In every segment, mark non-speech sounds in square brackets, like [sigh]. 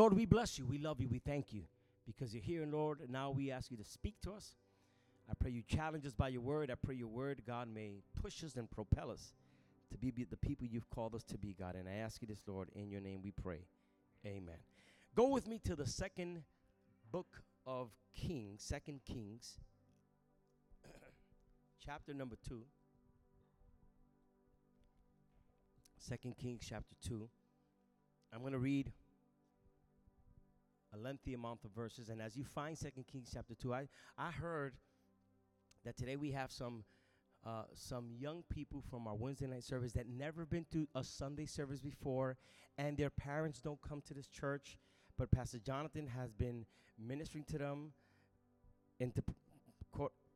Lord, we bless you. We love you. We thank you because you're here, and Lord. And now we ask you to speak to us. I pray you challenge us by your word. I pray your word, God, may push us and propel us to be the people you've called us to be, God. And I ask you this, Lord, in your name we pray. Amen. Go with me to the second book of Kings, Second Kings, [clears throat] chapter number two. Second Kings chapter 2. I'm going to read a lengthy amount of verses. And as you find Second Kings chapter 2, I, I heard that today we have some uh, some young people from our Wednesday night service that never been to a Sunday service before, and their parents don't come to this church. But Pastor Jonathan has been ministering to them, into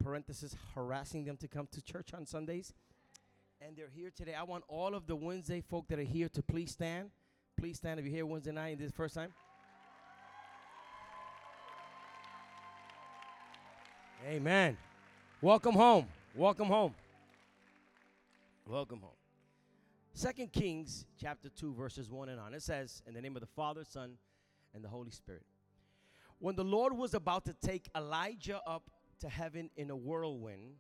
parenthesis, harassing them to come to church on Sundays and they're here today. I want all of the Wednesday folk that are here to please stand. Please stand if you're here Wednesday night and this first time. Amen. Welcome home. Welcome home. Welcome home. Second Kings chapter 2 verses 1 and on. It says, "In the name of the Father, Son, and the Holy Spirit." When the Lord was about to take Elijah up to heaven in a whirlwind,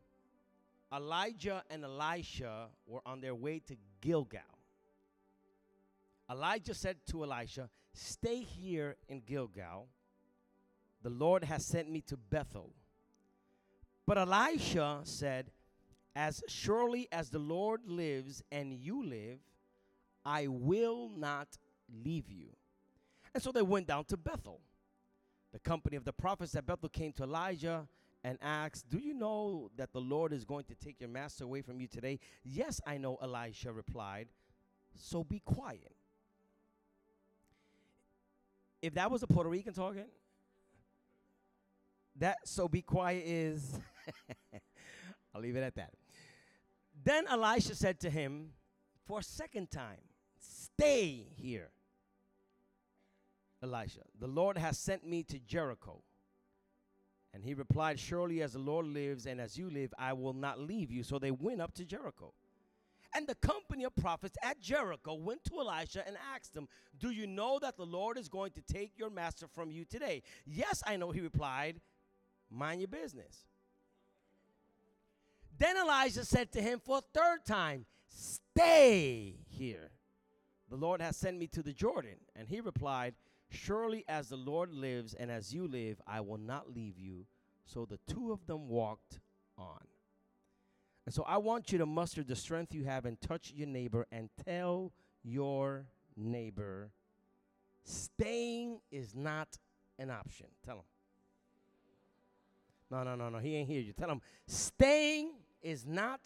Elijah and Elisha were on their way to Gilgal. Elijah said to Elisha, Stay here in Gilgal. The Lord has sent me to Bethel. But Elisha said, As surely as the Lord lives and you live, I will not leave you. And so they went down to Bethel. The company of the prophets at Bethel came to Elijah and asked, Do you know that the Lord is going to take your master away from you today? Yes, I know, Elisha replied. So be quiet. If that was a Puerto Rican talking, that so be quiet is, [laughs] [laughs] I'll leave it at that. Then Elisha said to him for a second time, Stay here. Elisha, the Lord has sent me to Jericho. And he replied, Surely as the Lord lives and as you live, I will not leave you. So they went up to Jericho. And the company of prophets at Jericho went to Elisha and asked him, Do you know that the Lord is going to take your master from you today? Yes, I know, he replied. Mind your business. Then Elijah said to him for a third time, Stay here. The Lord has sent me to the Jordan. And he replied, Surely as the Lord lives and as you live, I will not leave you. So the two of them walked on. And so I want you to muster the strength you have and touch your neighbor and tell your neighbor staying is not an option. Tell him. No, no, no, no. He ain't hear you. Tell him staying is not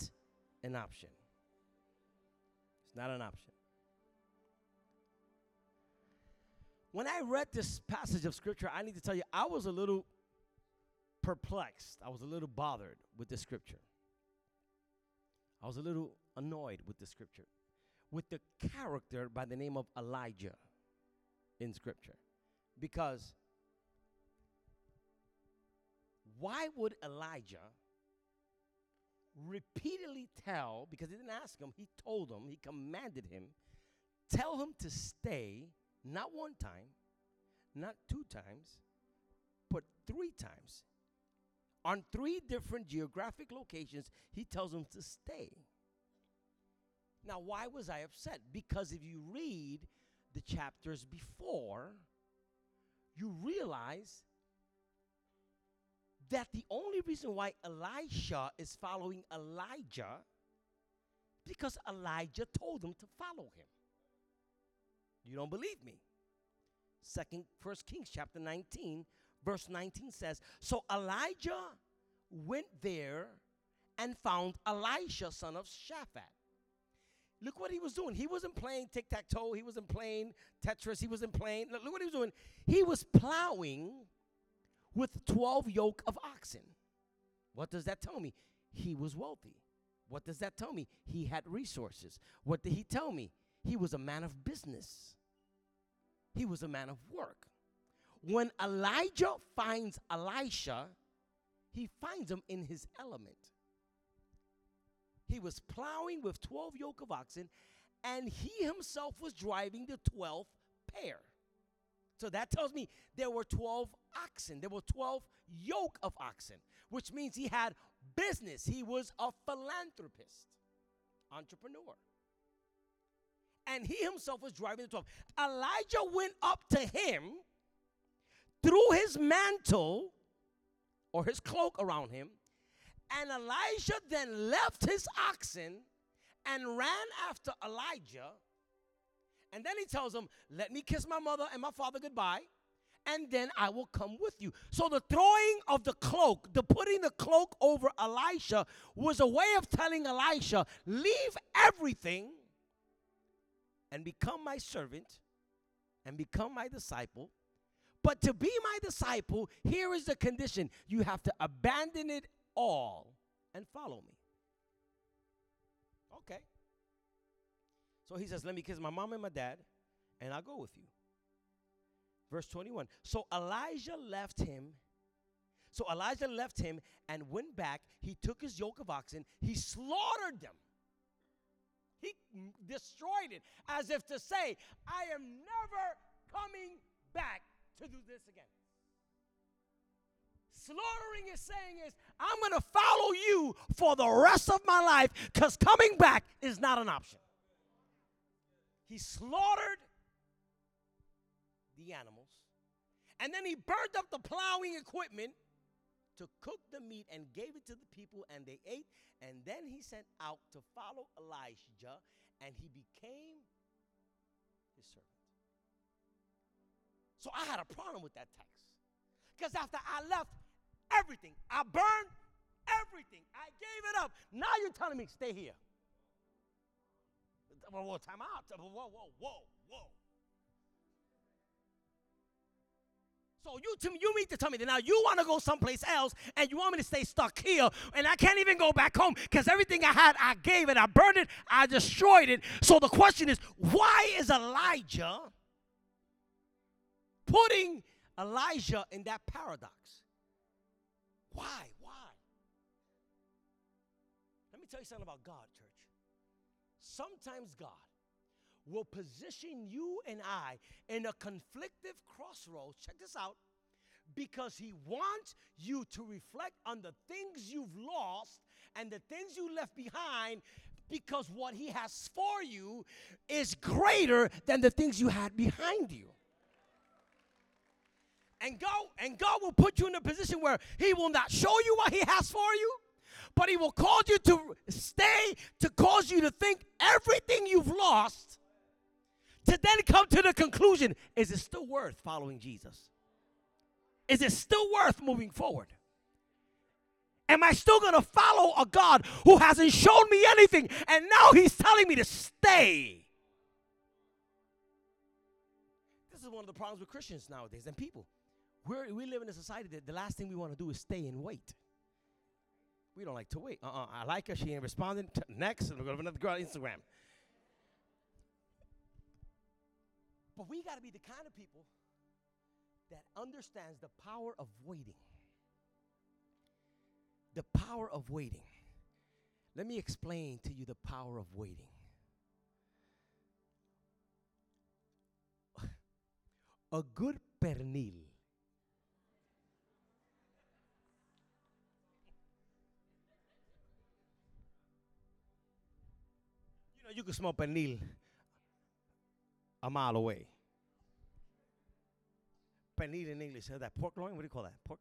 an option. It's not an option. When I read this passage of scripture, I need to tell you, I was a little perplexed. I was a little bothered with the scripture. I was a little annoyed with the scripture, with the character by the name of Elijah in scripture. Because why would Elijah repeatedly tell, because he didn't ask him, he told him, he commanded him, tell him to stay not one time, not two times, but three times. On three different geographic locations, he tells him to stay. Now, why was I upset? Because if you read the chapters before, you realize that the only reason why Elisha is following Elijah because Elijah told him to follow him. You don't believe me? Second, First Kings chapter 19, verse 19 says, So Elijah went there and found Elisha, son of Shaphat. Look what he was doing. He wasn't playing tic tac toe. He wasn't playing Tetris. He wasn't playing. Look, look what he was doing. He was plowing with 12 yoke of oxen. What does that tell me? He was wealthy. What does that tell me? He had resources. What did he tell me? He was a man of business he was a man of work. When Elijah finds Elisha, he finds him in his element. He was plowing with 12 yoke of oxen, and he himself was driving the 12th pair. So that tells me there were 12 oxen. There were 12 yoke of oxen, which means he had business. He was a philanthropist, entrepreneur. And he himself was driving the 12. Elijah went up to him, threw his mantle or his cloak around him, and Elijah then left his oxen and ran after Elijah. And then he tells him, Let me kiss my mother and my father goodbye, and then I will come with you. So the throwing of the cloak, the putting the cloak over Elisha, was a way of telling Elisha, Leave everything and become my servant and become my disciple. But to be my disciple, here is the condition you have to abandon it all and follow me. Okay. So he says, Let me kiss my mom and my dad, and I'll go with you. Verse 21. So Elijah left him. So Elijah left him and went back. He took his yoke of oxen, he slaughtered them. He destroyed it as if to say, I am never coming back to do this again. Slaughtering is saying is, I'm going to follow you for the rest of my life because coming back is not an option. He slaughtered the animals, and then he burned up the plowing equipment to cook the meat and gave it to the people, and they ate. And then he sent out to follow Elijah, and he became his servant. So I had a problem with that text. Because after I left, everything. I burned everything. I gave it up. Now you're telling me, stay here. Whoa, whoa, time out. Whoa, whoa, whoa, whoa. So you to you mean to tell me that now you want to go someplace else and you want me to stay stuck here and I can't even go back home because everything I had, I gave it, I burned it, I destroyed it. So the question is, why is Elijah putting Elijah in that paradox? Why? Why? Let me tell you something about God, church. Sometimes God will position you and I in a conflictive crossroads. Check this out. Because he wants you to reflect on the things you've lost and the things you left behind because what he has for you is greater than the things you had behind you. And God, and God will put you in a position where He will not show you what He has for you, but He will cause you to stay, to cause you to think everything you've lost, to then come to the conclusion is it still worth following Jesus? Is it still worth moving forward? Am I still going to follow a God who hasn't shown me anything and now He's telling me to stay? This is one of the problems with Christians nowadays and people. We're, we live in a society that the last thing we want to do is stay and wait. We don't like to wait. Uh-uh. I like her. She ain't responding. T- next, we're to have another girl on Instagram. But we got to be the kind of people that understands the power of waiting. The power of waiting. Let me explain to you the power of waiting. [laughs] A good pernil know, you can smell pernil a mile away. Pernil in English, that pork loin? What do you call that? Pork,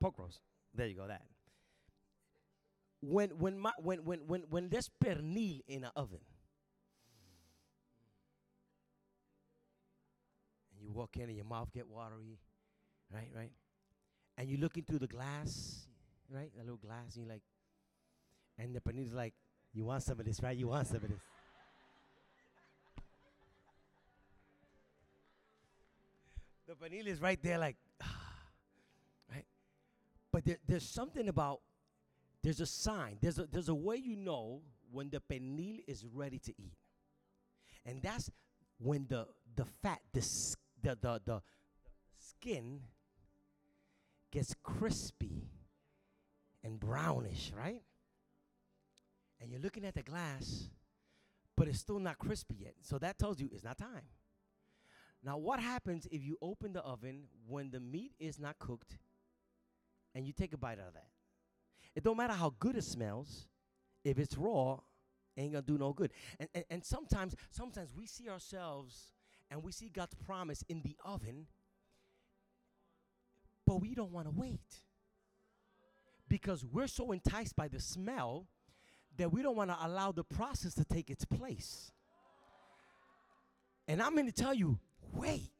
pork roast. There you go. That. When when my, when when when when there's pernil in an oven, and you walk in and your mouth get watery, right, right, and you're looking through the glass, right, a little glass, and you're like, and the pernil's like, you want some of this, right? You want some of this. The vanilla is right there, like, [sighs] right? But there, there's something about, there's a sign, there's a, there's a way you know when the pernil is ready to eat. And that's when the, the fat, the, the, the, the skin gets crispy and brownish, right? And you're looking at the glass, but it's still not crispy yet. So that tells you it's not time. Now, what happens if you open the oven when the meat is not cooked and you take a bite out of that? It don't matter how good it smells, if it's raw, ain't gonna do no good. And, and, and sometimes, sometimes we see ourselves and we see God's promise in the oven, but we don't want to wait because we're so enticed by the smell that we don't want to allow the process to take its place. And I'm going to tell you, wait.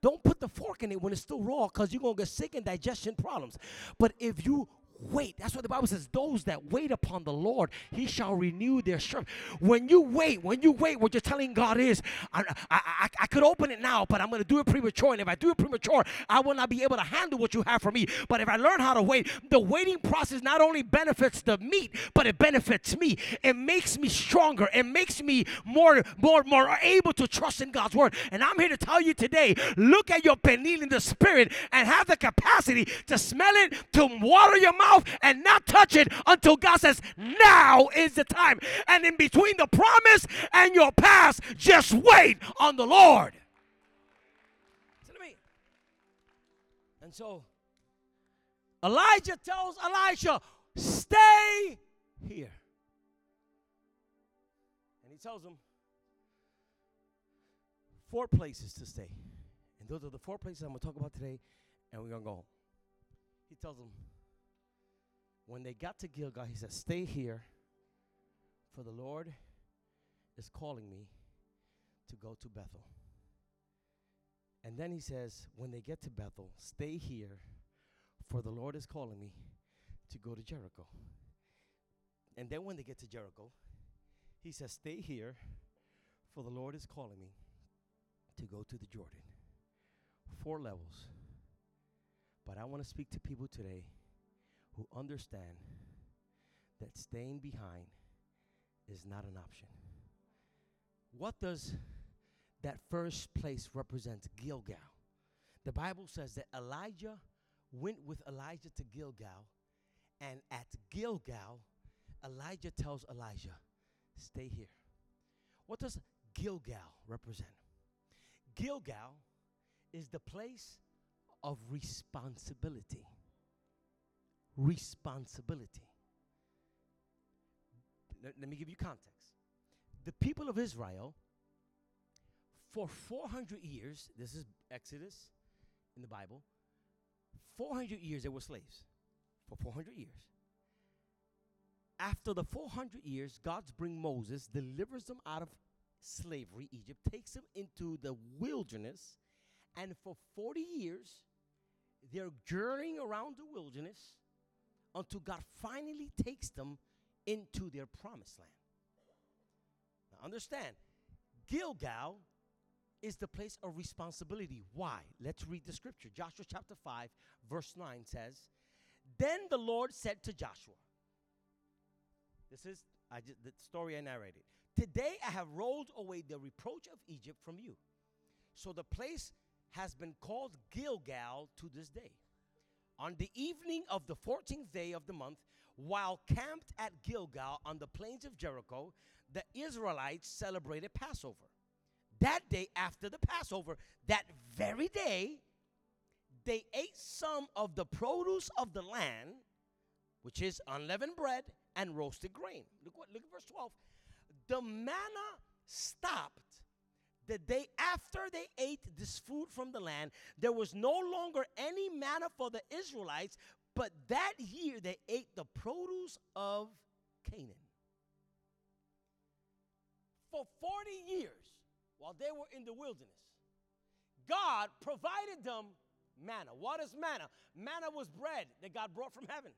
Don't put the fork in it when it's still raw because you're going to get sick and digestion problems. But if you wait. That's what the Bible says. Those that wait upon the Lord, He shall renew their strength. When you wait, when you wait, what you're telling God is, I, I, I, I could open it now, but I'm going to do it premature. And if I do it premature, I will not be able to handle what you have for me. But if I learn how to wait, the waiting process not only benefits the meat, but it benefits me. It makes me stronger. It makes me more, more, more able to trust in God's word. And I'm here to tell you today, look at your pernil in the spirit and have the capacity to smell it, to water your mouth mouth and not touch it until God says, Now is the time. And in between the promise and your past, just wait on the Lord. Listen to me. And so Elijah tells Elisha, Stay here. And he tells him four places to stay. And those are the four places I'm going to talk about today, and we're going to go. He tells them, when they got to Gilgal, he said, Stay here, for the Lord is calling me to go to Bethel. And then he says, When they get to Bethel, stay here, for the Lord is calling me to go to Jericho. And then when they get to Jericho, he says, Stay here, for the Lord is calling me to go to the Jordan. Four levels. But I want to speak to people today who understand that staying behind is not an option. What does that first place represent? Gilgal. The Bible says that Elijah went with Elijah to Gilgal, and at Gilgal, Elijah tells Elijah, Stay here. What does Gilgal represent? Gilgal is the place of responsibility responsibility. Let, me give you context. The people of Israel, for 400 years, this is Exodus in the Bible, 400 years they were slaves. For 400 years. After the 400 years, God's bring Moses, delivers them out of slavery, Egypt, takes them into the wilderness, and for 40 years, they're journeying around the wilderness until God finally takes them into their promised land. Now, understand, Gilgal is the place of responsibility. Why? Let's read the scripture. Joshua chapter 5, verse 9 says, Then the Lord said to Joshua, This is I just, the story I narrated. Today I have rolled away the reproach of Egypt from you. So the place has been called Gilgal to this day. On the evening of the 14th day of the month, while camped at Gilgal on the plains of Jericho, the Israelites celebrated Passover. That day after the Passover, that very day, they ate some of the produce of the land, which is unleavened bread and roasted grain. Look what look at verse 12. The manna stopped the day after they ate this food from the land, there was no longer any manna for the Israelites, but that year they ate the produce of Canaan. For 40 years, while they were in the wilderness, God provided them manna. What is manna? Manna was bread that God brought from heaven.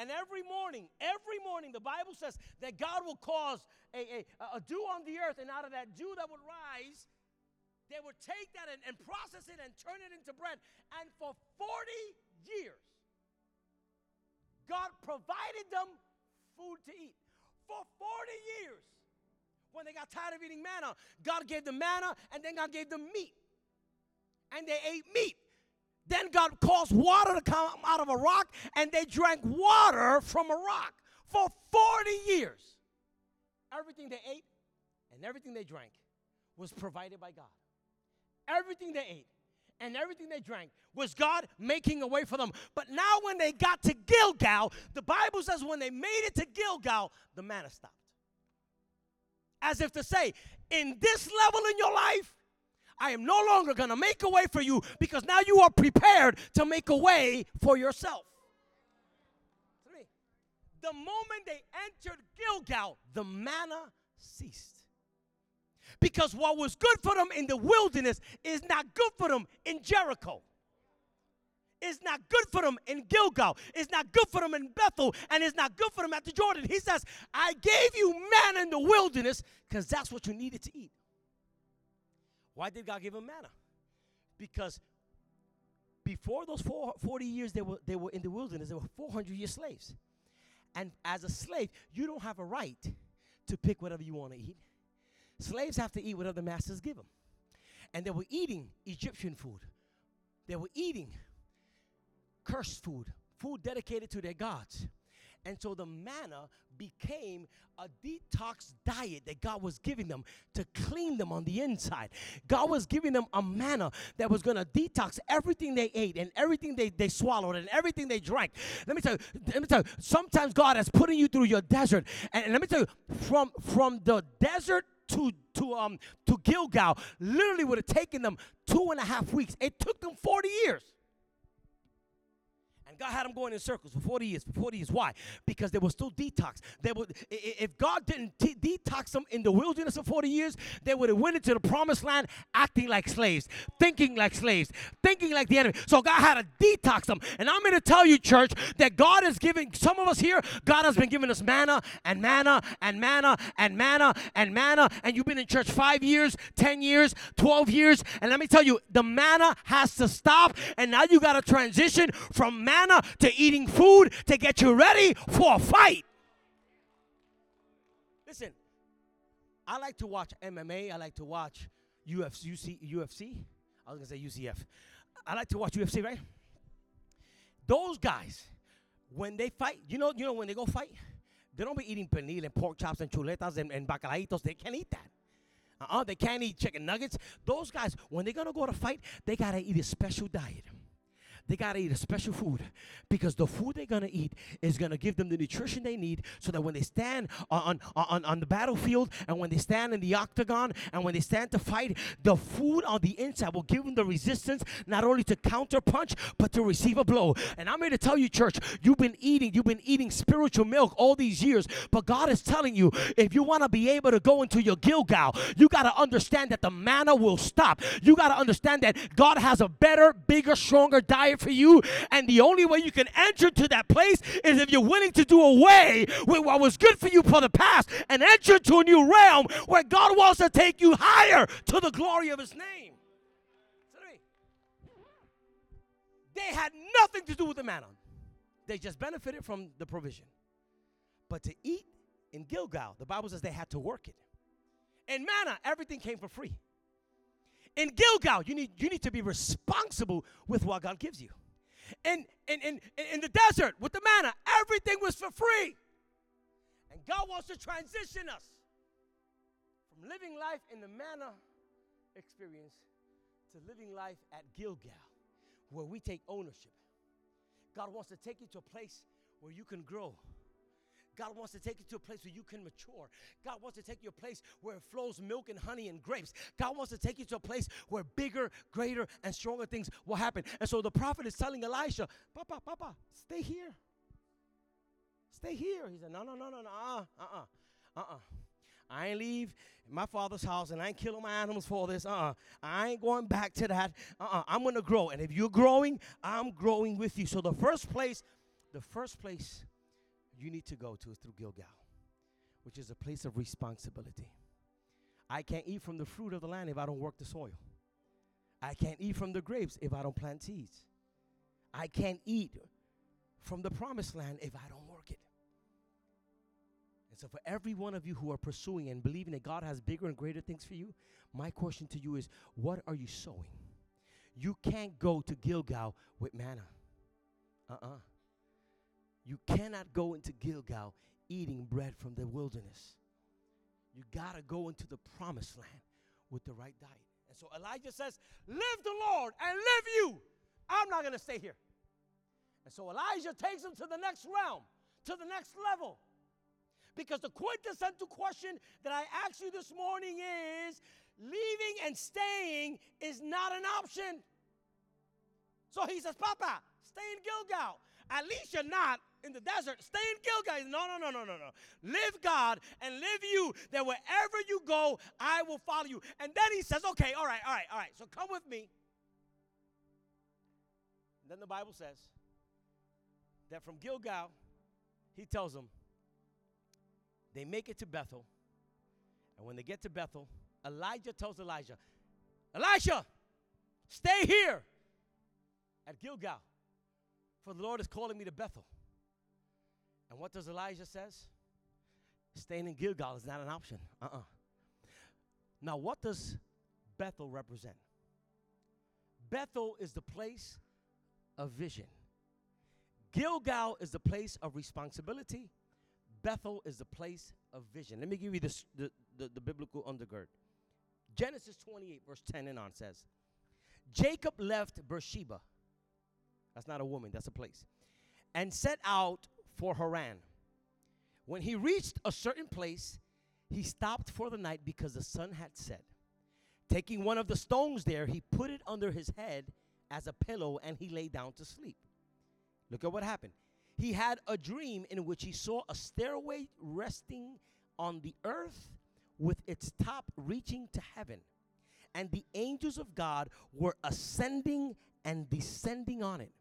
And every morning, every morning, the Bible says that God will cause a, a, a dew on the earth, and out of that dew that would rise, they would take that and, and process it and turn it into bread. And for 40 years, God provided them food to eat. For 40 years, when they got tired of eating manna, God gave them manna and then God gave them meat. And they ate meat. Then God caused water to come out of a rock, and they drank water from a rock for 40 years. Everything they ate and everything they drank was provided by God. everything they ate and everything they drank was God making a way for them. But now, when they got to Gilgal, the Bible says when they made it to Gilgal, the manna stopped. As if to say, in this level in your life, am no longer going to make a way for you because now you are prepared to make a way for yourself. Three. The moment they entered Gilgal, the manna ceased. Because what was good for them in the wilderness is not good for them in Jericho. It's not good for them in Gilgal. It's not good for them in Bethel. And it's not good for them at the Jordan. He says, I gave you manna in the wilderness because that's what you needed to eat. Why did God give them manna? Because before those four, 40 years they were, they were in the wilderness, they were 400 year slaves. And as a slave, you don't have a right to pick whatever you want to eat. Slaves have to eat whatever the masters give them. And they were eating Egyptian food. They were eating cursed food, food dedicated to their gods. And so the manna became a detox diet that God was giving them to clean them on the inside. God was giving them a manna that was going to detox everything they ate and everything they, they swallowed and everything they drank. Let me tell you, let me tell you, sometimes God is putting you through your desert. And, and let me tell you, from from the desert to to um to Gilgal literally would have taken them two and a half weeks. It took them 40 years. And God had them going in circles for 40 years. For 40 years. Why? Because they were still detox. They would, if God didn't t- detox them in the wilderness for 40 years, they would have went into the promised land acting like slaves, thinking like slaves, thinking like the enemy. So God had to detox them. And I'm going to tell you, church, that God is giving some of us here, God has been giving us manna and manna and manna and manna and manna. And you've been in church five years, 10 years, 12 years. And let me tell you, the manna has to stop. And now you got to transition from manna to eating food to get you ready for a fight. Listen, I like to watch MMA. I like to watch UFC. UFC. I was gonna say UCF. I like to watch UFC, right? Those guys, when they fight, you know, you know, when they go fight, they don't be eating pernil and pork chops and chuletas and, and bacalaitos. They can't eat that. Uh-uh, they can't eat chicken nuggets. Those guys, when they're gonna go to fight, they gotta eat a special diet they got to eat a special food because the food they're going to eat is going to give them the nutrition they need so that when they stand on, on, on the battlefield and when they stand in the octagon and when they stand to fight, the food on the inside will give them the resistance not only to counter punch but to receive a blow. And I'm here to tell you, church, you've been eating, you've been eating spiritual milk all these years, but God is telling you if you want to be able to go into your Gilgal, you got to understand that the manna will stop. You got to understand that God has a better, bigger, stronger diet for you. And the only way you can enter to that place is if you're willing to do away with what was good for you for the past and enter to a new realm where God wants to take you higher to the glory of His name. They had nothing to do with the manna. They just benefited from the provision. But to eat in Gilgal, the Bible says they had to work it. In manna, everything came for free. In Gilgal, you need, you need to be responsible with what God gives you. In, in, in, in the desert, with the manna, everything was for free. And God wants to transition us from living life in the manna experience to living life at Gilgal, where we take ownership. God wants to take you to a place where you can grow God wants to take you to a place where you can mature. God wants to take you to a place where it flows milk and honey and grapes. God wants to take you to a place where bigger, greater, and stronger things will happen. And so the prophet is telling Elisha, Papa, Papa, stay here. Stay here. He said, No, no, no, no, no, uh uh, uh uh. I ain't leave my father's house and I ain't killing my animals for this. Uh-uh. I ain't going back to that. Uh-uh. I'm gonna grow. And if you're growing, I'm growing with you. So the first place, the first place you need to go to is through Gilgal, which is a place of responsibility. I can't eat from the fruit of the land if I don't work the soil. I can't eat from the grapes if I don't plant seeds. I can't eat from the promised land if I don't work it. And so, for every one of you who are pursuing and believing that God has bigger and greater things for you, my question to you is what are you sowing? You can't go to Gilgal with manna. Uh uh-uh. uh you cannot go into Gilgal eating bread from the wilderness. You got to go into the promised land with the right diet. And so Elijah says, Live the Lord and live you. I'm not going to stay here. And so Elijah takes him to the next realm, to the next level. Because the quintessential question that I asked you this morning is leaving and staying is not an option. So he says, Papa, stay in Gilgal. At least you're not in the desert. Stay in Gilgal. No, no, no, no, no, no. Live God and live you, that wherever you go, I will follow you. And then he says, Okay, all right, all right, all right. So come with me. And then the Bible says that from Gilgal, he tells them, they make it to Bethel. And when they get to Bethel, Elijah tells Elijah, Elisha, stay here at Gilgal, for the Lord is calling me to Bethel. And what does Elijah says? Staying in Gilgal is not an option. Uh-uh. Now, what does Bethel represent? Bethel is the place of vision. Gilgal is the place of responsibility. Bethel is the place of vision. Let me give you this, the, the, the biblical undergird. Genesis 28, verse 10 and on says, Jacob left Beersheba. That's not a woman, that's a place. And set out for Haran. When he reached a certain place, he stopped for the night because the sun had set. Taking one of the stones there, he put it under his head as a pillow and he lay down to sleep. Look at what happened. He had a dream in which he saw a stairway resting on the earth with its top reaching to heaven. And the angels of God were ascending and descending on it.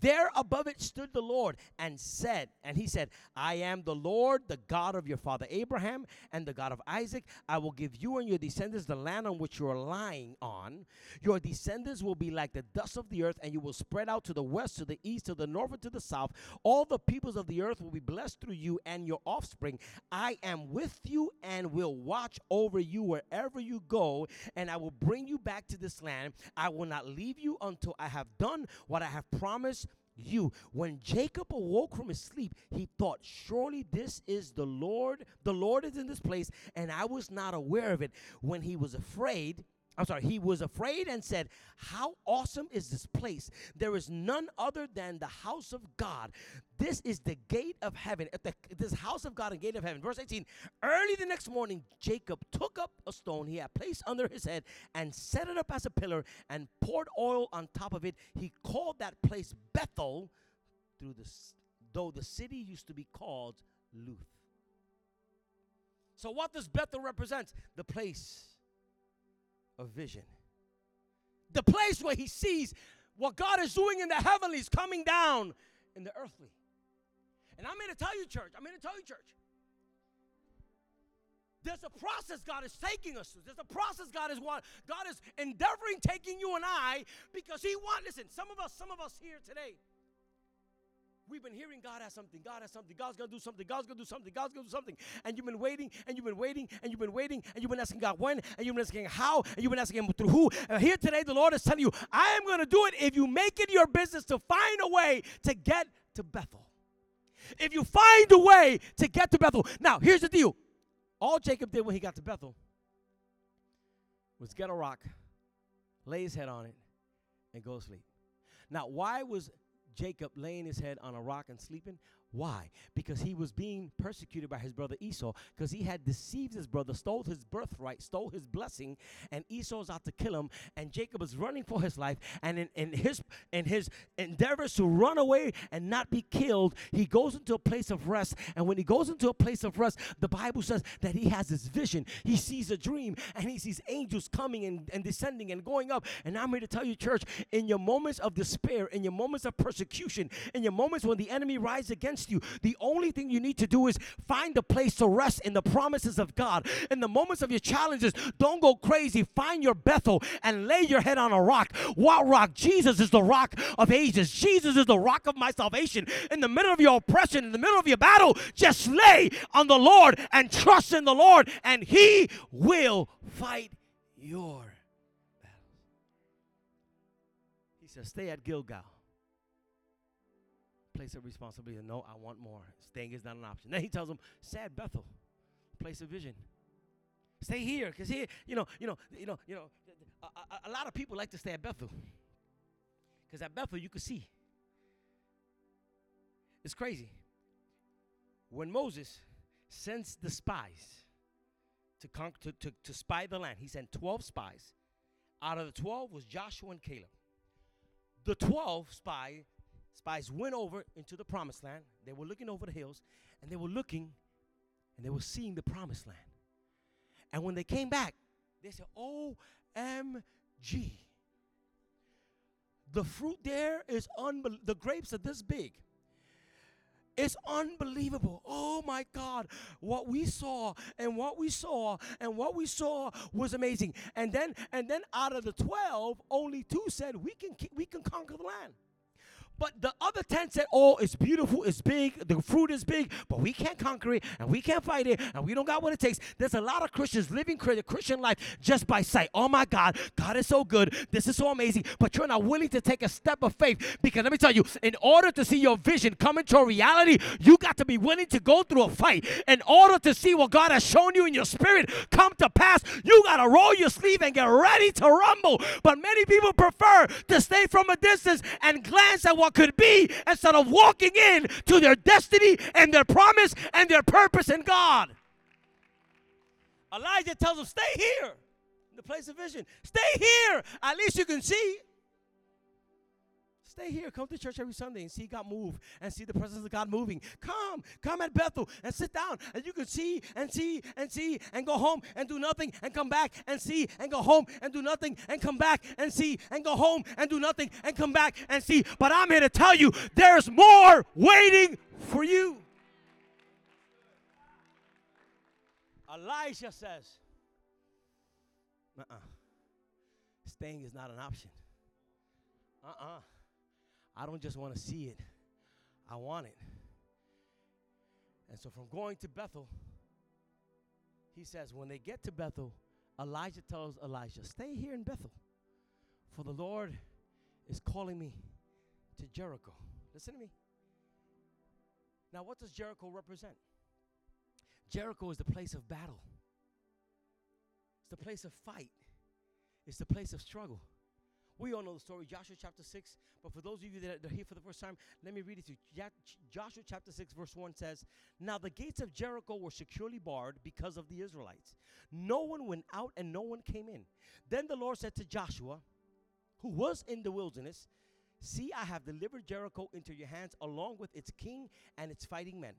There above it stood the Lord and said, and he said, I am the Lord, the God of your father Abraham and the God of Isaac. I will give you and your descendants the land on which you are lying on. Your descendants will be like the dust of the earth, and you will spread out to the west, to the east, to the north, and to the south. All the peoples of the earth will be blessed through you and your offspring. I am with you and will watch over you wherever you go, and I will bring you back to this land. I will not leave you until I have done what I have promised you. When Jacob awoke from his sleep, he thought, Surely this is the Lord. The Lord is in this place, and I was not aware of it. When he was afraid, I'm sorry, he was afraid and said, How awesome is this place? There is none other than the house of God. This is the gate of heaven. At the, this house of God and gate of heaven. Verse 18 Early the next morning, Jacob took up a stone he had placed under his head and set it up as a pillar and poured oil on top of it. He called that place Bethel, through the, though the city used to be called Luz. So, what does Bethel represent? The place of vision. The place where he sees what God is doing in the heavenlies coming down in the earthly. And I'm here to tell you, church, I'm here to tell you, church. There's a process God is taking us through. There's a process God is want. God is endeavoring taking you and I because He wants. Listen, some of us, some of us here today, We've been hearing God has something, God has something, God's gonna do something, God's gonna do something, God's gonna do something. And you've been waiting, and you've been waiting, and you've been waiting, and you've been asking God when, and you've been asking how, and you've been asking Him through who. And here today, the Lord is telling you, I am gonna do it if you make it your business to find a way to get to Bethel. If you find a way to get to Bethel. Now, here's the deal. All Jacob did when he got to Bethel was get a rock, lay his head on it, and go to sleep. Now, why was Jacob laying his head on a rock and sleeping? Why? Because he was being persecuted by his brother Esau because he had deceived his brother, stole his birthright, stole his blessing, and Esau's out to kill him. And Jacob is running for his life. And in, in his in his endeavors to run away and not be killed, he goes into a place of rest. And when he goes into a place of rest, the Bible says that he has this vision. He sees a dream and he sees angels coming and, and descending and going up. And I'm here to tell you, church, in your moments of despair, in your moments of persecution, in your moments when the enemy rises against against you. The only thing you need to do is find a place to rest in the promises of God. In the moments of your challenges, don't go crazy. Find your Bethel and lay your head on a rock. What rock? Jesus is the rock of ages. Jesus is the rock of my salvation. In the middle of your oppression, in the middle of your battle, just lay on the Lord and trust in the Lord, and He will fight your battles. He says, Stay at Gilgal place of responsibility. No, I want more. Staying is not an option. Then he tells them, sad Bethel, place of vision. Stay here, cause here, you know, you know, you know, you know, a, a, a lot of people like to stay at Bethel, cause at Bethel you can see. It's crazy. When Moses sends the spies to, con- to, to, to spy the land, he sent 12 spies. Out of the 12 was Joshua and Caleb. The 12 spy, spies went over into the promised land. They were looking over the hills, and they were looking, and they were seeing the promised land. And when they came back, they said, OMG. The fruit there is unbelievable. The grapes are this big. It's unbelievable. Oh my God. What we saw and what we saw and what we saw was amazing. And then and then out of the 12, only two said we can we can conquer the land. But the other 10 said, Oh, it's beautiful, it's big, the fruit is big, but we can't conquer it and we can't fight it and we don't got what it takes. There's a lot of Christians living the Christian life just by sight. Oh my God, God is so good. This is so amazing. But you're not willing to take a step of faith because let me tell you, in order to see your vision come into reality, you got to be willing to go through a fight. In order to see what God has shown you in your spirit come to pass, you got to roll your sleeve and get ready to rumble. But many people prefer to stay from a distance and glance at what what could be instead of walking in to their destiny and their promise and their purpose in God. Elijah tells them, Stay here in the place of vision. Stay here. At least you can see. Stay here. Come to church every Sunday and see God move and see the presence of God moving. Come, come at Bethel and sit down and you can see and see and see and go home and do nothing and come back and see and go home and do nothing and come back and see and go home and do nothing and come back and see. But I'm here to tell you there's more waiting for you. Elijah says, uh uh-uh. uh staying is not an option. Uh uh-uh. uh I don't just want to see it, I want it. And so from going to Bethel, he says, when they get to Bethel, Elijah tells Elijah, Stay here in Bethel, for the Lord is calling me to Jericho. Listen to me. Now, what does Jericho represent? Jericho is the place of battle, it's the place of fight, it's the place of struggle. We all know the story, Joshua chapter 6. But for those of you that are here for the first time, let me read it to you. Joshua chapter 6, verse 1 says, Now the gates of Jericho were securely barred because of the Israelites. No one went out and no one came in. Then the Lord said to Joshua, who was in the wilderness, See, I have delivered Jericho into your hands along with its king and its fighting men.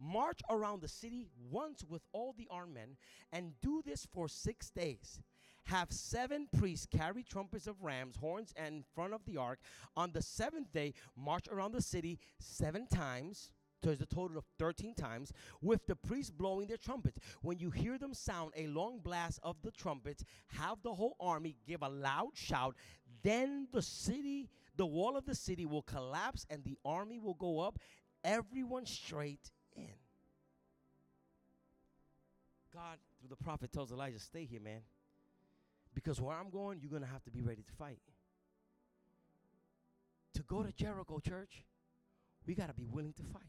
March around the city once with all the armed men and do this for six days have seven priests carry trumpets of rams, horns, and in front of the ark. On the seventh day, march around the city seven times. So it's a total of 13 times, with the priests blowing their trumpets. When you hear them sound a long blast of the trumpets, have the whole army give a loud shout. Then the city, the wall of the city will collapse and the army will go up, everyone straight in. God, through the prophet, tells Elijah, Stay here, man. Because where I'm going, you're going to have to be ready to fight. To go to Jericho, church, we got to be willing to fight.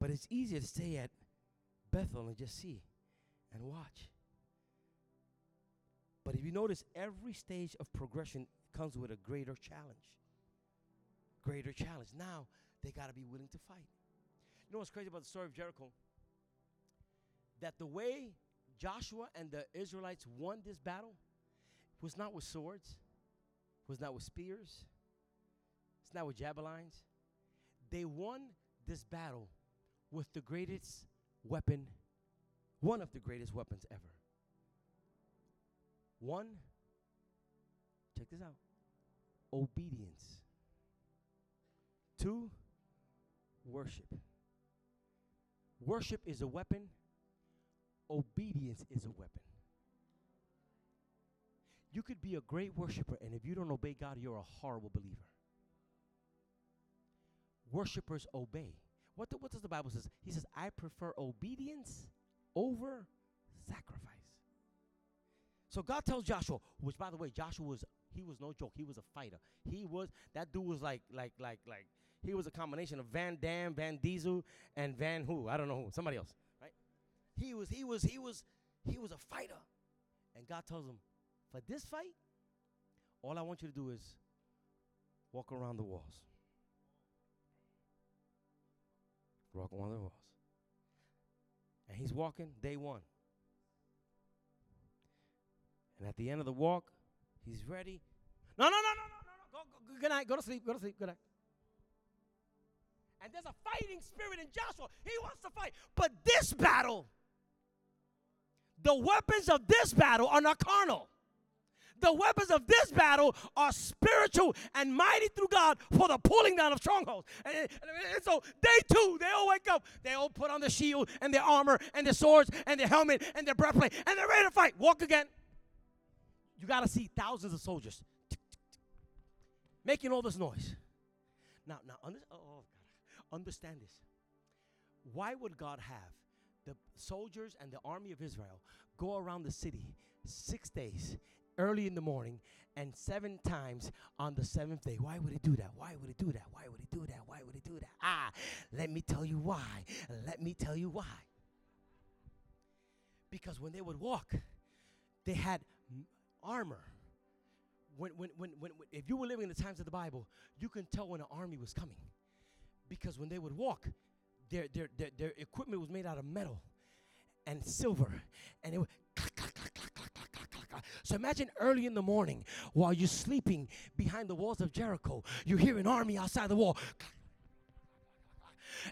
But it's easier to stay at Bethel and just see and watch. But if you notice, every stage of progression comes with a greater challenge. Greater challenge. Now, they got to be willing to fight. You know what's crazy about the story of Jericho? That the way Joshua and the Israelites won this battle It was not with swords, was not with spears, it's not with javelins. They won this battle with the greatest weapon, one of the greatest weapons ever. One, check this out obedience. Two, worship. Worship is a weapon obedience is a weapon. You could be a great worshiper, and if you don't obey God, you're a horrible believer. Worshippers obey. What, the, what does the Bible says? He says, I prefer obedience over sacrifice. So God tells Joshua, which by the way, Joshua was he was no joke. He was a fighter. He was that dude was like like like like he was a combination of Van Damme, Van Diesel, and Van who I don't know who somebody else. He was he was he was he was a fighter. And God tells him, for this fight, all I want you to do is walk around the walls. Walk around the walls. And he's walking day one. And at the end of the walk, he's ready. No, no, no, no, no, no. Go, go, good night. Go to sleep. Go to sleep. Good night. And there's a fighting spirit in Joshua. He wants to fight. But this battle, the weapons of this battle are not carnal. The weapons of this battle are spiritual and mighty through God for the pulling down of strongholds. And, and, so, day two, they all wake up. They all put on the shield and their armor and their swords and their helmet and their breastplate, and they're ready to fight. Walk again. You got to see thousands of soldiers making all this noise. Now, now, under, oh, oh understand this. Why would God have the soldiers and the army of Israel go around the city six days, early in the morning, and seven times on the seventh day. Why would he do that? Why would he do that? Why would he do that? Why would he do that? Ah, let me tell you why. Let me tell you why. Because when they would walk, they had armor. When, when, when, when, if you were living in the times of the Bible, you can tell when an army was coming. Because when they would walk, their, their, their, their equipment was made out of metal and silver. And it would so imagine early in the morning while you're sleeping behind the walls of Jericho, you hear an army outside the wall.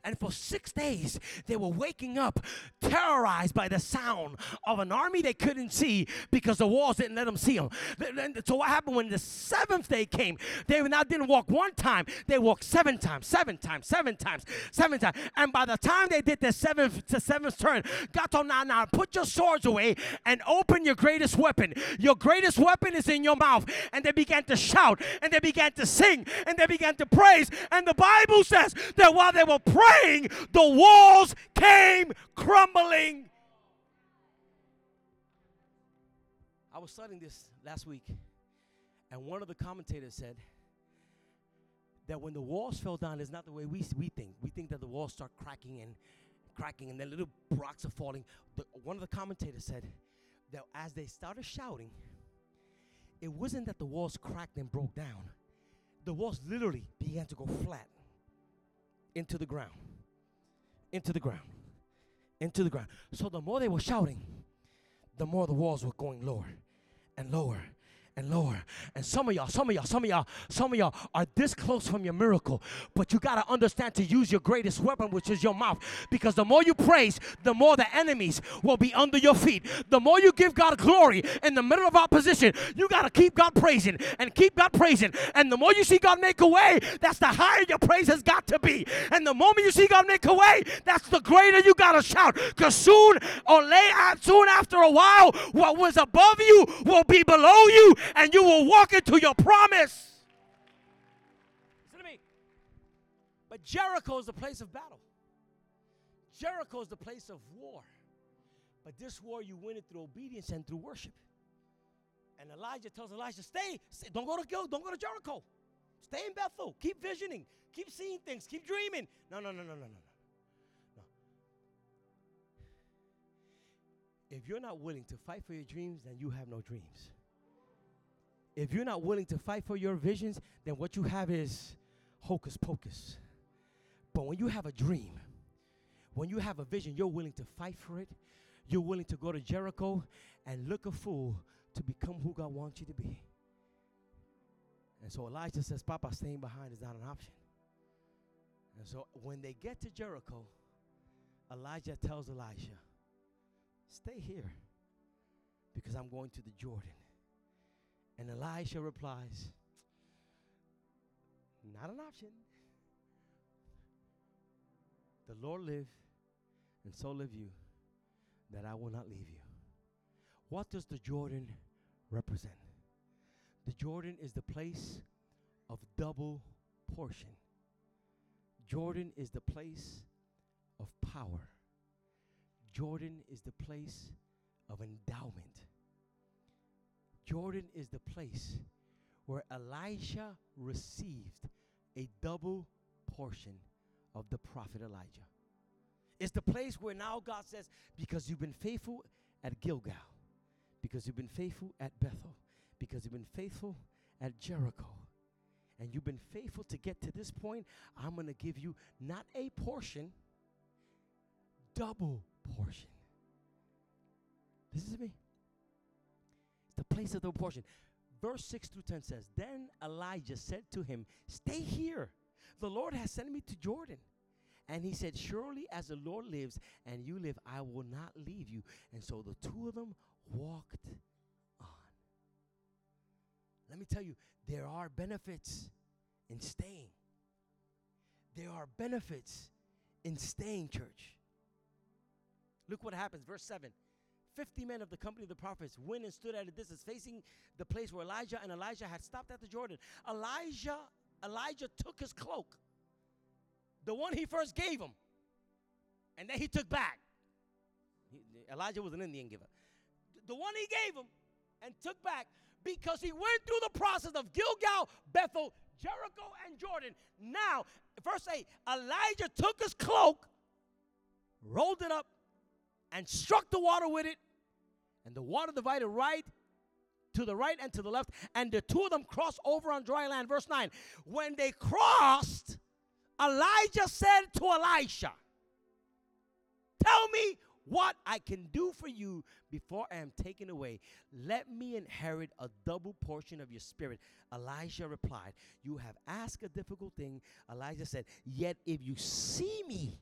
And for six days, they were waking up terrorized by the sound of an army they couldn't see because the walls didn't let them see them. So, what happened when the seventh day came? They now didn't walk one time, they walked seven times, seven times, seven times, seven times. And by the time they did their seventh to seventh turn, God told now, now, put your swords away and open your greatest weapon. Your greatest weapon is in your mouth. And they began to shout, and they began to sing, and they began to praise. And the Bible says that while they were praying, the walls came crumbling. I was studying this last week, and one of the commentators said that when the walls fell down, it's not the way we, we think. We think that the walls start cracking and cracking, and then little rocks are falling. The, one of the commentators said that as they started shouting, it wasn't that the walls cracked and broke down. The walls literally began to go flat into the ground, into the ground, into the ground. So the more they were shouting, the more the walls were going lower and lower and lower. And some of y'all, some of y'all, some of y'all, some of y'all are this close from your miracle. But you got to understand to use your greatest weapon, which is your mouth. Because the more you praise, the more the enemies will be under your feet. The more you give God glory in the middle of opposition, you got to keep God praising and keep God praising. And the more you see God make a way, that's the higher your praise has got to be. And the moment you see God make a way, that's the greater you got to shout. Because soon or late, soon after a while, what was above you will be below you and you will walk into your promise. Listen to me. But Jericho is the place of battle. Jericho is the place of war. But this war you win it through obedience and through worship. And Elijah tells Elisha, stay, stay don't go to go, don't go to Jericho. Stay in Bethel. Keep visioning. Keep seeing things. Keep dreaming. No, no, no, no, no, no, no. If you're not willing to fight for your dreams, then you have no dreams if you're not willing to fight for your visions, then what you have is hocus pocus. But when you have a dream, when you have a vision, you're willing to fight for it. You're willing to go to Jericho and look a fool to become who God wants you to be. And so Elijah says, Papa, staying behind is not an option. And so when they get to Jericho, Elijah tells Elijah, Stay here because I'm going to the Jordan. And Elisha replies, Not an option. The Lord live, and so live you, that I will not leave you. What does the Jordan represent? The Jordan is the place of double portion. Jordan is the place of power. Jordan is the place of endowment. Jordan is the place where Elisha received a double portion of the prophet Elijah. It's the place where now God says, because you've been faithful at Gilgal, because you've been faithful at Bethel, because you've been faithful at Jericho, and you've been faithful to get to this point, I'm going to give you not a portion, double portion. Listen to me. Place of the portion. Verse 6 through 10 says, Then Elijah said to him, Stay here. The Lord has sent me to Jordan. And he said, Surely as the Lord lives and you live, I will not leave you. And so the two of them walked on. Let me tell you, there are benefits in staying. There are benefits in staying, church. Look what happens. Verse 7 50 men of the company of the prophets went and stood at a distance, facing the place where Elijah and Elijah had stopped at the Jordan. Elijah, Elijah took his cloak, the one he first gave him, and then he took back. He, Elijah was an Indian giver. The one he gave him and took back because he went through the process of Gilgal, Bethel, Jericho, and Jordan. Now, verse 8 Elijah took his cloak, rolled it up, and struck the water with it, and the water divided right to the right and to the left, and the two of them crossed over on dry land. Verse 9 When they crossed, Elijah said to Elisha, Tell me what I can do for you before I am taken away. Let me inherit a double portion of your spirit. Elijah replied, You have asked a difficult thing. Elijah said, Yet if you see me,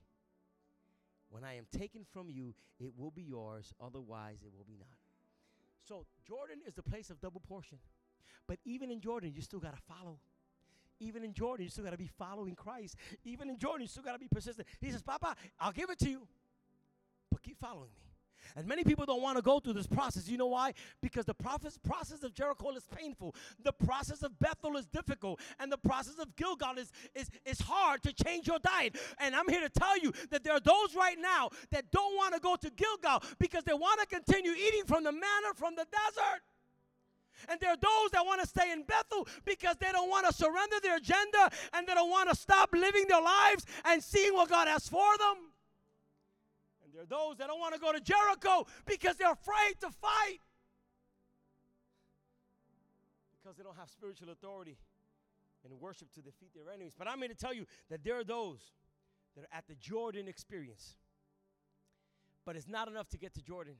when I am taken from you, it will be yours. Otherwise, it will be not. So, Jordan is the place of double portion. But even in Jordan, you still got to follow. Even in Jordan, you still got to be following Christ. Even in Jordan, you still got to be persistent. He says, Papa, I'll give it to you, but keep following me. And many people don't want to go through this process. You know why? Because the process, of Jericho is painful. The process of Bethel is difficult. And the process of Gilgal is, is, is hard to change your diet. And I'm here to tell you that there are those right now that don't want to go to Gilgal because they want to continue eating from the manna from the desert. And there are those that want to stay in Bethel because they don't want to surrender their agenda and they don't want to stop living their lives and seeing what God has for them. There are those that don't want to go to Jericho because they're afraid to fight. Because they don't have spiritual authority and worship to defeat their enemies. But I'm here to tell you that there are those that are at the Jordan experience. But it's not enough to get to Jordan.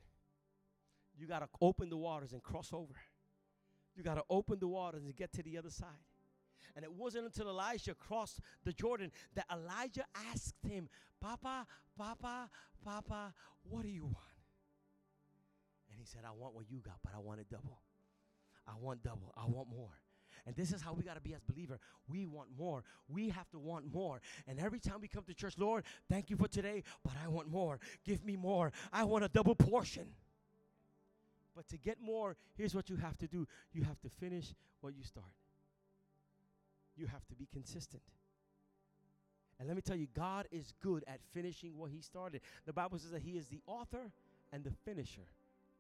You got to open the waters and cross over. You got to open the waters and get to the other side. And it wasn't until Elijah crossed the Jordan that Elijah asked him, Papa, Papa, Papa, what do you want? And he said, I want what you got, but I want it double. I want double. I want more. And this is how we got to be as believer. We want more. We have to want more. And every time we come to church, Lord, thank you for today, but I want more. Give me more. I want a double portion. But to get more, here's what you have to do. You have to finish what you start. You have to be consistent. And let me tell you, God is good at finishing what He started. The Bible says that He is the author and the finisher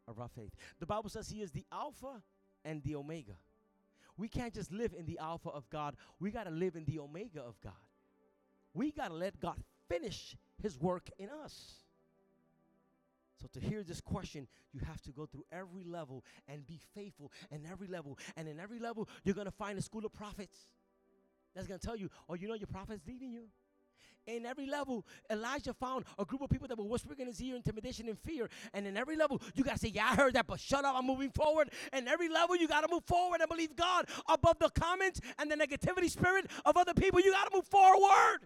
of our faith. The Bible says He is the Alpha and the Omega. We can't just live in the Alpha of God, we got to live in the Omega of God. We got to let God finish His work in us. So, to hear this question, you have to go through every level and be faithful in every level. And in every level, you're going to find a school of prophets that's going to tell you, oh, you know, your prophet's leading you in every level, Elijah found a group of people that were whispering in his ear intimidation and fear. And in every level, you got to say, Yeah, I heard that, but shut up, I'm moving forward. And every level, you got to move forward and believe God above the comments and the negativity spirit of other people. You got to move forward.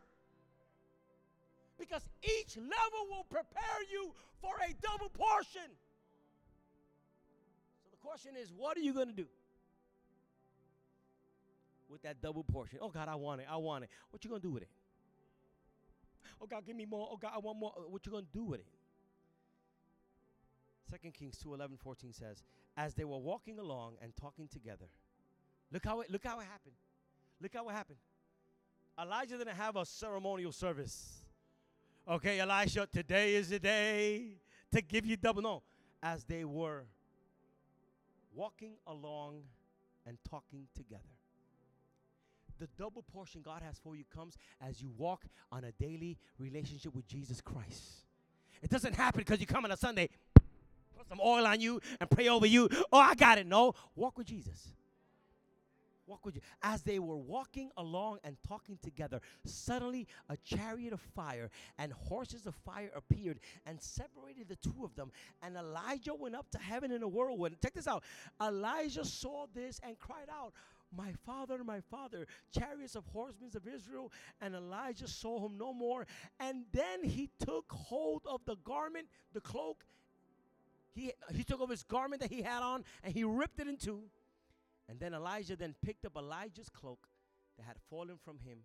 Because each level will prepare you for a double portion. So the question is, what are you going to do? With that double portion. Oh God, I want it. I want it. What you gonna do with it? Oh God, give me more. Oh God, I want more. Uh, what you gonna do with it? Second Kings 2, 11, 14 says, As they were walking along and talking together, look how it look how it happened. Look how it happened. Elijah didn't have a ceremonial service. Okay, Elisha, today is the day to give you double. No. As they were walking along and talking together. The double portion God has for you comes as you walk on a daily relationship with Jesus Christ. It doesn't happen because you come on a Sunday, put some oil on you and pray over you. Oh, I got it. No, walk with Jesus. Walk with you. As they were walking along and talking together, suddenly a chariot of fire and horses of fire appeared and separated the two of them. And Elijah went up to heaven in a whirlwind. Check this out. Elijah saw this and cried out, my father, my father, chariots of horsemen of Israel. And Elijah saw him no more. And then he took hold of the garment, the cloak. He, he took off his garment that he had on and he ripped it in two. And then Elijah then picked up Elijah's cloak that had fallen from him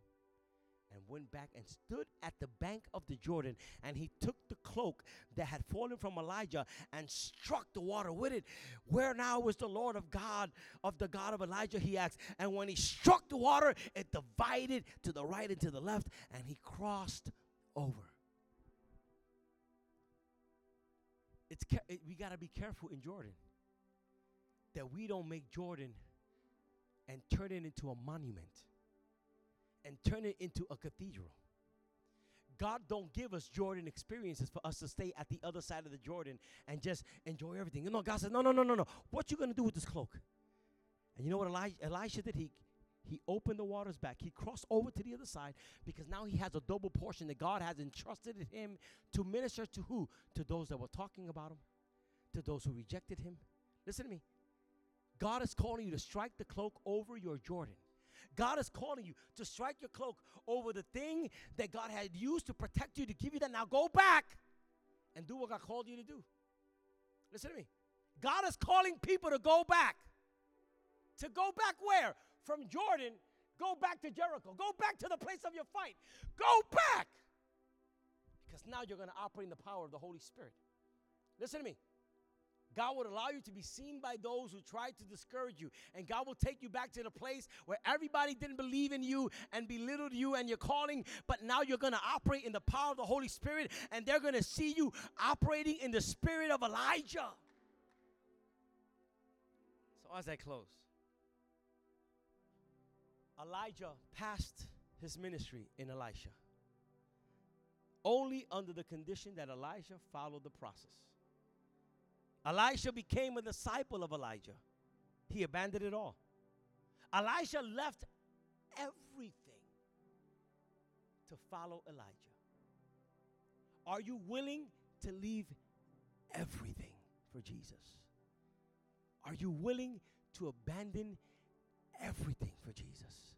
and went back and stood at the bank of the Jordan. And he took the cloak that had fallen from Elijah and struck the water with it. Where now was the Lord of God, of the God of Elijah? He asked. And when he struck the water, it divided to the right and to the left, and he crossed over. It's it, we got to be careful in Jordan that we don't make Jordan and turn it into a monument and turn it into a cathedral. God don't give us Jordan experiences for us to stay at the other side of the Jordan and just enjoy everything. You know, God says, no, no, no, no, no. What you gonna do with this cloak? And you know what Elijah, Elisha did? He he opened the waters back. He crossed over to the other side because now he has a double portion that God has entrusted him to minister to who? To those that were talking about him, to those who rejected him. Listen to me. God is calling you to strike the cloak over your Jordan. God is calling you to strike your cloak over the thing that God had used to protect you, to give you that. Now go back and do what God called you to do. Listen to me. God is calling people to go back. To go back where? From Jordan, go back to Jericho. Go back to the place of your fight. Go back. Because now you're going to operate in the power of the Holy Spirit. Listen to me. God would allow you to be seen by those who tried to discourage you. And God will take you back to the place where everybody didn't believe in you and belittled you and your calling. But now you're going to operate in the power of the Holy Spirit and they're going to see you operating in the spirit of Elijah. So, as I close, Elijah passed his ministry in Elisha only under the condition that Elijah followed the process. Elisha became a disciple of Elijah. He abandoned it all. Elisha left everything to follow Elijah. Are you willing to leave everything for Jesus? Are you willing to abandon everything for Jesus?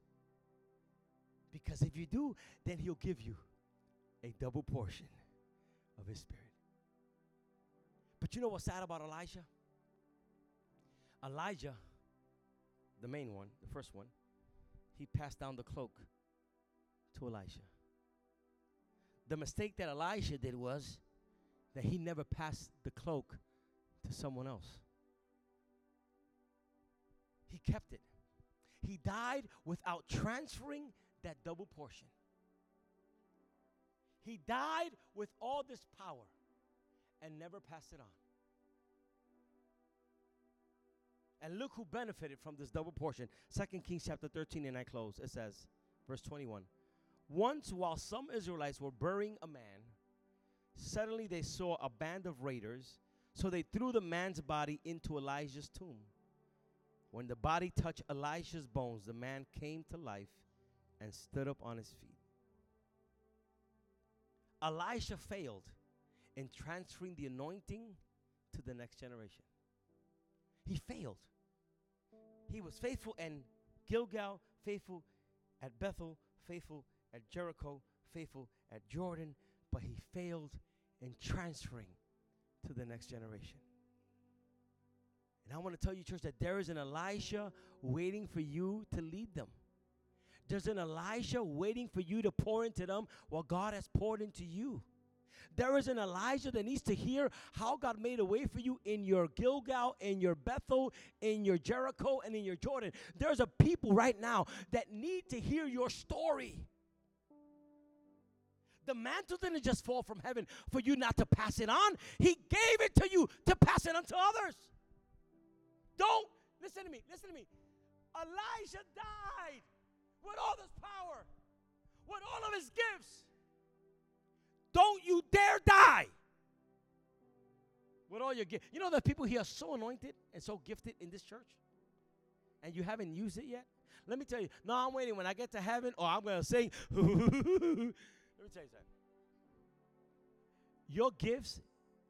Because if you do, then He'll give you a double portion of His Spirit. But you know what's sad about Elijah? Elijah, the main one, the first one, he passed down the cloak to Elisha. The mistake that Elijah did was that he never passed the cloak to someone else. He kept it. He died without transferring that double portion. He died with all this power and never pass it on. And look who benefited from this double portion. Second Kings chapter 13, and I close. It says, verse 21. Once while some Israelites were burying a man, suddenly they saw a band of raiders, so they threw the man's body into Elijah's tomb. When the body touched Elijah's bones, the man came to life and stood up on his feet. Elisha failed in transferring the anointing to the next generation. He failed. He was faithful in Gilgal, faithful at Bethel, faithful at Jericho, faithful at Jordan, but he failed in transferring to the next generation. And I want to tell you, church, that there is an Elisha waiting for you to lead them. There's an Elisha waiting for you to pour into them what God has poured into you. There is an Elijah that needs to hear how God made a way for you in your Gilgal, in your Bethel, in your Jericho, and in your Jordan. There's a people right now that need to hear your story. The mantle didn't just fall from heaven for you not to pass it on, He gave it to you to pass it on to others. Don't listen to me, listen to me. Elijah died with all this power, with all of his gifts. Don't you dare die with all your gifts. You know the people here are so anointed and so gifted in this church, and you haven't used it yet? Let me tell you. No, I'm waiting. When I get to heaven, or I'm going to sing. [laughs] Let me tell you something. Your gifts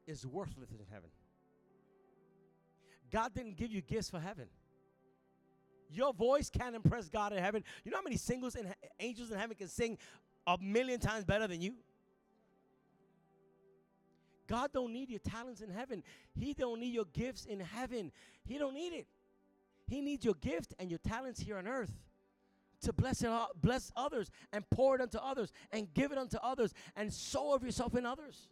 is worthless in heaven. God didn't give you gifts for heaven. Your voice can't impress God in heaven. You know how many singles and angels in heaven can sing a million times better than you? God don't need your talents in heaven. He don't need your gifts in heaven. He don't need it. He needs your gift and your talents here on earth to bless it, bless others and pour it unto others and give it unto others and sow of yourself in others.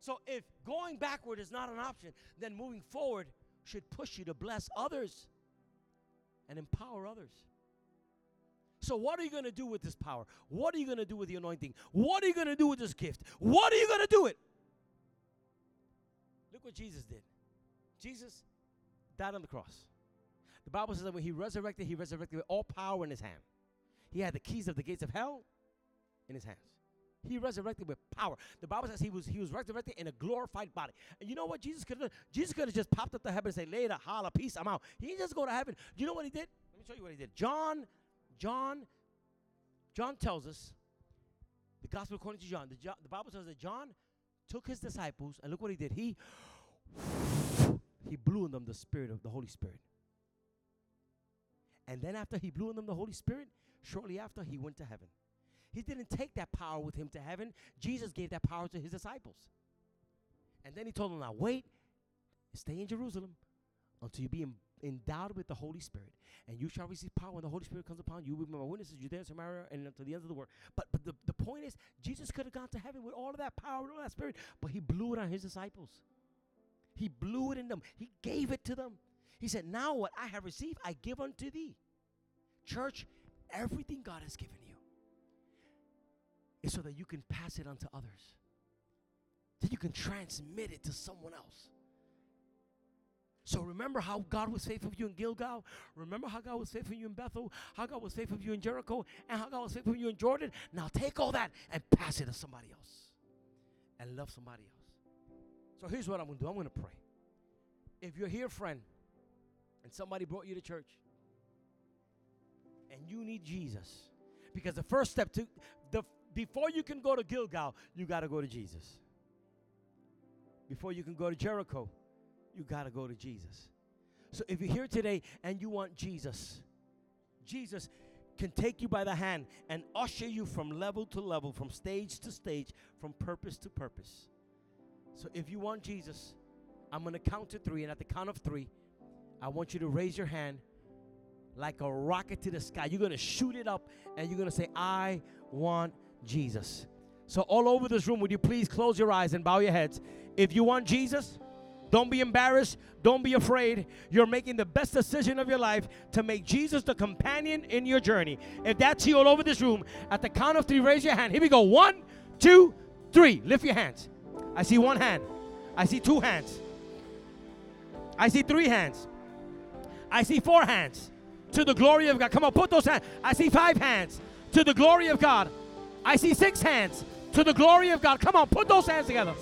So if going backward is not an option, then moving forward should push you to bless others and empower others. So, what are you going to do with this power? What are you going to do with the anointing? What are you going to do with this gift? What are you going to do it? Look what Jesus did. Jesus died on the cross. The Bible says that when he resurrected, he resurrected with all power in his hand. He had the keys of the gates of hell in his hands. He resurrected with power. The Bible says he was he was resurrected in a glorified body. And you know what Jesus could have Jesus could have just popped up to heaven and say, later, holla, peace, I'm out. He just go to heaven. Do you know what he did? Let me show you what he did. John, John, John tells us, the gospel according to John, the, the Bible says that John took his disciples and look what he did. He he blew in them the spirit of the Holy Spirit. And then after he blew in them the Holy Spirit, shortly after he went to heaven. He didn't take that power with him to heaven. Jesus gave that power to his disciples. And then he told them, now wait, stay in Jerusalem until you be in, endowed with the Holy Spirit. And you shall receive power when the Holy Spirit comes upon you. be my witnesses, Judea, Samaria, and to the ends of the world. But, but the, the point is, Jesus could have gone to heaven with all of that power and all that spirit, but he blew it on his disciples. He blew it in them. He gave it to them. He said, Now what I have received, I give unto thee. Church, everything God has given you is so that you can pass it on to others, that you can transmit it to someone else. So remember how God was faithful for you in Gilgal. Remember how God was faithful for you in Bethel. How God was faithful for you in Jericho, and how God was faithful for you in Jordan. Now take all that and pass it to somebody else, and love somebody else. So here's what I'm going to do. I'm going to pray. If you're here, friend, and somebody brought you to church, and you need Jesus, because the first step to the before you can go to Gilgal, you got to go to Jesus. Before you can go to Jericho, you got to go to Jesus. So if you're here today and you want Jesus, Jesus can take you by the hand and usher you from level to level, from stage to stage, from purpose to purpose. So if you want Jesus, I'm going to count to three, and at the count of three, I want you to raise your hand like a rocket to the sky. You're going to shoot it up and you're going to say, I want Jesus. So, all over this room, would you please close your eyes and bow your heads? If you want Jesus, don't be embarrassed. Don't be afraid. You're making the best decision of your life to make Jesus the companion in your journey. If that's you all over this room, at the count of three, raise your hand. Here we go. One, two, three. Lift your hands. I see one hand. I see two hands. I see three hands. I see four hands. To the glory of God. Come on, put those hands. I see five hands. To the glory of God. I see six hands to the glory of God. Come on, put those hands together.